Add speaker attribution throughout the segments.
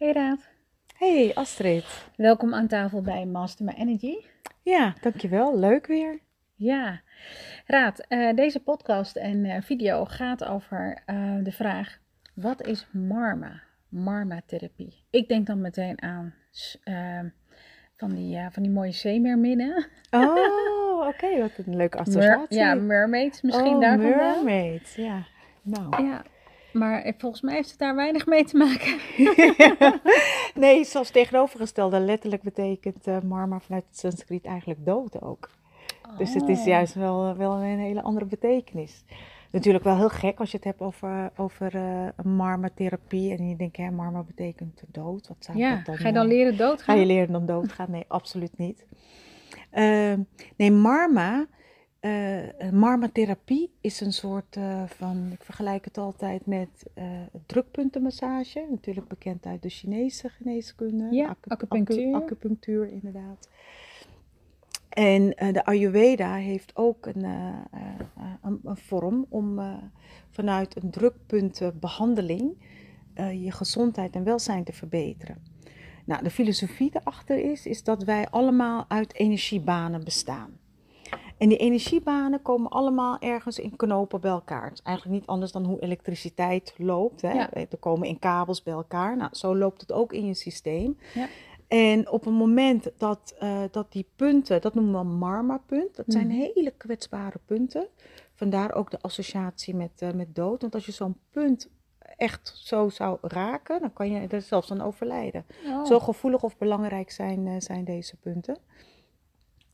Speaker 1: Hey Raad,
Speaker 2: Hey Astrid.
Speaker 1: welkom aan tafel bij Master My Energy.
Speaker 2: Ja, dankjewel. Leuk weer.
Speaker 1: Ja, Raad, eh, deze podcast en eh, video gaat over eh, de vraag: wat is Marma? Marma-therapie. Ik denk dan meteen aan s- eh, van, die, van die mooie zeemeerminnen.
Speaker 2: Oh, oké. Wat een leuke
Speaker 1: Mer-
Speaker 2: associatie.
Speaker 1: ja, mermaids misschien
Speaker 2: oh,
Speaker 1: daar vandaan.
Speaker 2: mermaid. Ja. Nou.
Speaker 1: Ja, maar eh, volgens mij heeft het daar weinig mee te maken.
Speaker 2: nee, zelfs tegenovergestelde. Letterlijk betekent eh, marma vanuit het Sanskriet eigenlijk dood ook. Dus het is
Speaker 1: Oh.
Speaker 2: juist wel, wel een hele andere betekenis. Natuurlijk wel heel gek als je het hebt over, over eh marma-therapie. En je denkt, hè, marma betekent dood. Wat zou
Speaker 1: Ja,
Speaker 2: dat dan
Speaker 1: ga je dan
Speaker 2: eh,
Speaker 1: leren
Speaker 2: Ga
Speaker 1: doodgaan?
Speaker 2: je leren dan doodgaan? Nee, absoluut niet. Ehm, nee, marma, eh marmatherapie is een soort eh, van, ik vergelijk het altijd met drukpuntenmassage. Natuurlijk bekend uit de Chinese geneeskunde.
Speaker 1: Ja,
Speaker 2: acu-
Speaker 1: acupunctuur.
Speaker 2: acu- acupunctuur, inderdaad. En de Ayurveda heeft ook een, een, een vorm om vanuit een drukpuntenbehandeling eh, je gezondheid en welzijn te verbeteren. Nou, de filosofie erachter is, is dat wij allemaal uit energiebanen bestaan. En die energiebanen komen allemaal ergens in knopen bij elkaar. Het is eigenlijk niet anders dan hoe elektriciteit loopt. Hè?
Speaker 1: Ja.
Speaker 2: Er komen in kabels bij elkaar. Nou, zo loopt het ook in je systeem.
Speaker 1: Ja.
Speaker 2: En op het moment dat, eh, dat die punten, dat noemen we marma-punt, dat zijn
Speaker 1: Mhm.
Speaker 2: hele kwetsbare punten. Vandaar ook de associatie met, eh, met dood. Want als je zo'n punt echt zo zou raken, dan kan je er zelfs aan overlijden.
Speaker 1: Oh,
Speaker 2: Zo gevoelig of belangrijk zijn, eh, zijn deze punten.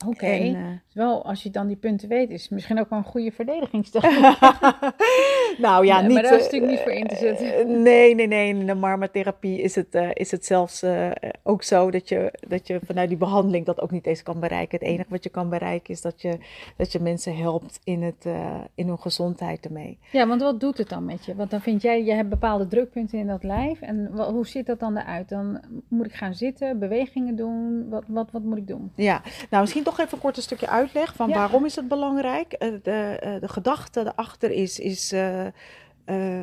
Speaker 1: Oké.
Speaker 2: Eh,
Speaker 1: Wel, als je dan die punten weet, is het misschien ook wel een goede verdedigingstechniek.
Speaker 2: nou ja,
Speaker 1: Nee,
Speaker 2: niet.
Speaker 1: maar daar is
Speaker 2: eh,
Speaker 1: natuurlijk niet voor in te zetten.
Speaker 2: eh, nee, nee, nee. In de marmatherapie is het, eh, is het zelfs eh, ook zo dat je, dat je vanuit die behandeling dat ook niet eens kan bereiken. Het enige wat je kan bereiken is dat je, dat je mensen helpt in, het, eh, in hun gezondheid ermee.
Speaker 1: Ja, want wat doet het dan met je? Want dan vind jij, je hebt bepaalde drukpunten in dat lijf. En hoe ziet dat dan eruit? Dan moet ik gaan zitten, bewegingen doen. Wat, wat, wat moet ik doen?
Speaker 2: Ja, nou misschien toch even een kort een stukje uitleg van
Speaker 1: Ja.
Speaker 2: waarom is het belangrijk. Eh, de, eh, de gedachte erachter is, is eh,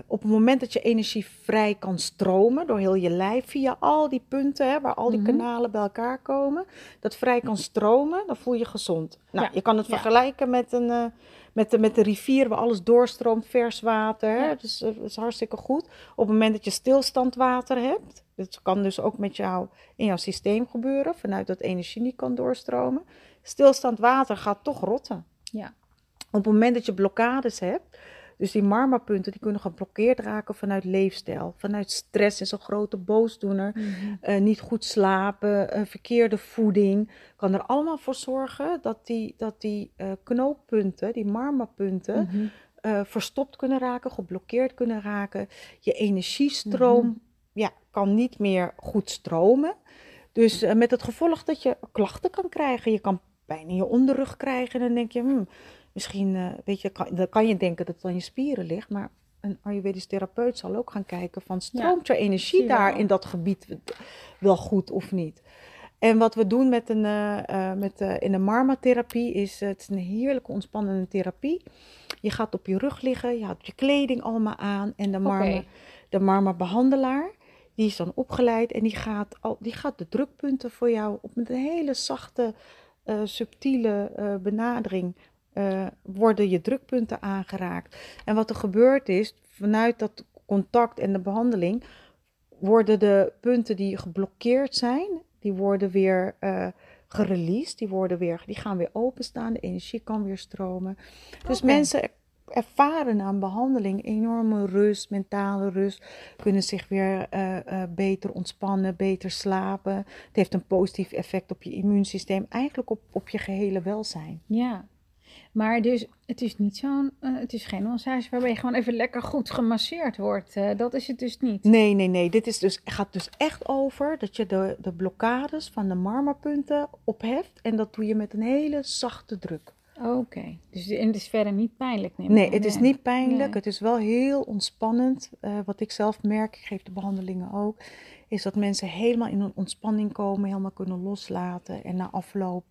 Speaker 2: op het moment dat je energie vrij kan stromen door heel je lijf via al die punten hè, waar al die
Speaker 1: Mhm.
Speaker 2: kanalen bij elkaar komen, dat vrij kan stromen, dan voel je gezond. Nou,
Speaker 1: Ja.
Speaker 2: je kan het
Speaker 1: Ja.
Speaker 2: vergelijken met een, met, de, met de rivier waar alles doorstroomt, vers water. Hè?
Speaker 1: Ja.
Speaker 2: Dus dat is hartstikke goed. Op het moment dat je stilstandwater hebt, dat kan dus ook met jou in jouw systeem gebeuren, vanuit dat energie niet kan doorstromen. Stilstand water gaat toch rotten.
Speaker 1: Ja.
Speaker 2: Op het moment dat je blokkades hebt, dus die marmapunten, die kunnen geblokkeerd raken vanuit leefstijl, vanuit stress is een grote boosdoener, eh, niet goed slapen, verkeerde voeding, kan er allemaal voor zorgen dat die, dat die eh, knooppunten, die marmapunten,
Speaker 1: Mhm.
Speaker 2: eh, verstopt kunnen raken, geblokkeerd kunnen raken. Je energiestroom
Speaker 1: Mhm.
Speaker 2: ja, kan niet meer goed stromen. Dus met het gevolg dat je klachten kan krijgen. Je kan pijn in je onderrug krijgen. En dan denk je, hmm, misschien, eh, weet je, kan, dan kan je denken dat het aan je spieren ligt. Maar een Ayurvedisch therapeut zal ook gaan kijken van, stroomt je
Speaker 1: zie
Speaker 2: energie
Speaker 1: je
Speaker 2: daar
Speaker 1: wel.
Speaker 2: in dat gebied wel goed of niet? En wat we doen met een, eh, eh, met, in de marmatherapie is, het is een heerlijke ontspannende therapie. Je gaat op je rug liggen, je houdt je kleding allemaal aan en de marma, de marma behandelaar, die is dan opgeleid en die gaat, al, die gaat de drukpunten voor jou op met een hele zachte, eh, subtiele eh, benadering eh, worden je drukpunten aangeraakt. En wat er gebeurt is, vanuit dat contact en de behandeling, worden de punten die geblokkeerd zijn, die worden weer gereleased, die, worden weer, die gaan weer openstaan, de energie kan weer stromen. Dus mensen ervaren een behandeling enorme rust, mentale rust, kunnen zich weer eh, eh, beter ontspannen, beter slapen. Het heeft een positief effect op je immuunsysteem, eigenlijk op, op je gehele welzijn.
Speaker 1: Ja. Maar dus, het is niet zo'n, eh, het is geen massage waarbij je gewoon even lekker goed gemasseerd wordt. Dat is het dus niet.
Speaker 2: Nee, nee, nee. Dit is dus, gaat dus echt over dat je de, de blokkades van de marmapunten opheft. En dat doe je met een hele zachte druk.
Speaker 1: Oké. Dus en het is verder niet pijnlijk, neem ik
Speaker 2: Nee,
Speaker 1: aan.
Speaker 2: het is niet pijnlijk.
Speaker 1: Nee.
Speaker 2: Het is wel heel ontspannend. Eh, wat ik zelf merk, ik geef de behandelingen ook, is dat mensen helemaal in een ontspanning komen, helemaal kunnen loslaten. En na afloop,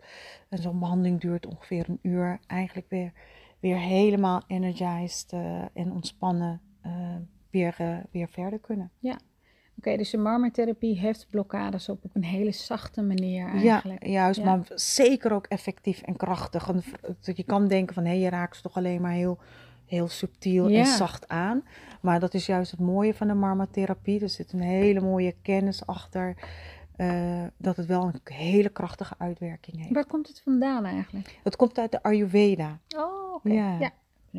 Speaker 2: en zo'n behandeling duurt ongeveer een uur, eigenlijk weer, weer helemaal energized eh, en ontspannen eh, weer, weer verder kunnen.
Speaker 1: Oké, dus de marmertherapie heeft blokkades op op een hele zachte manier eigenlijk.
Speaker 2: Ja, juist,
Speaker 1: Ja.
Speaker 2: maar zeker ook effectief en krachtig. En je kan denken van, hé, je raakt ze toch alleen maar heel, heel subtiel
Speaker 1: Ja.
Speaker 2: en zacht aan. Maar dat is juist het mooie van de marmatherapie. Er zit een hele mooie kennis achter. eh, dat het wel een hele krachtige uitwerking heeft.
Speaker 1: Waar komt het vandaan eigenlijk?
Speaker 2: Het komt uit de Ayurveda.
Speaker 1: Oh, oké.
Speaker 2: Ja.
Speaker 1: Ja.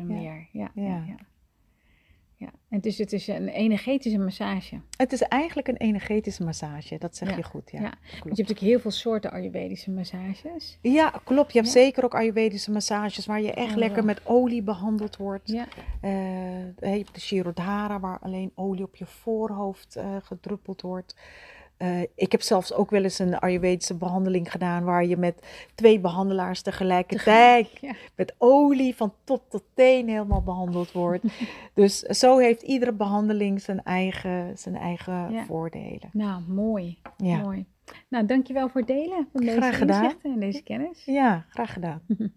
Speaker 1: meer. Ja. Ja.
Speaker 2: Ja.
Speaker 1: En dus het is een energetische massage.
Speaker 2: Het is eigenlijk een energetische massage, dat zeg
Speaker 1: Ja,
Speaker 2: je goed. Ja,
Speaker 1: ja.
Speaker 2: Klopt.
Speaker 1: je hebt natuurlijk heel veel soorten Ayurvedische massages.
Speaker 2: Ja, klopt. Je hebt
Speaker 1: Ja.
Speaker 2: zeker ook Ayurvedische massages waar je echt
Speaker 1: Oh,
Speaker 2: lekker met olie behandeld wordt.
Speaker 1: Ja.
Speaker 2: Eh, je hebt de Shirodhara, waar alleen olie op je voorhoofd eh, gedruppeld wordt. Eh, ik heb zelfs ook wel eens een Ayurvedische behandeling gedaan, waar je met twee behandelaars tegelijkertijd
Speaker 1: Ja.
Speaker 2: met olie van top tot teen helemaal behandeld wordt. dus zo heeft iedere behandeling zijn eigen, zijn eigen
Speaker 1: Ja.
Speaker 2: voordelen.
Speaker 1: Nou, mooi.
Speaker 2: Ja.
Speaker 1: Mooi. Nou, dankjewel voor het delen van deze
Speaker 2: Graag gedaan.
Speaker 1: inzichten en deze kennis.
Speaker 2: ja, graag gedaan.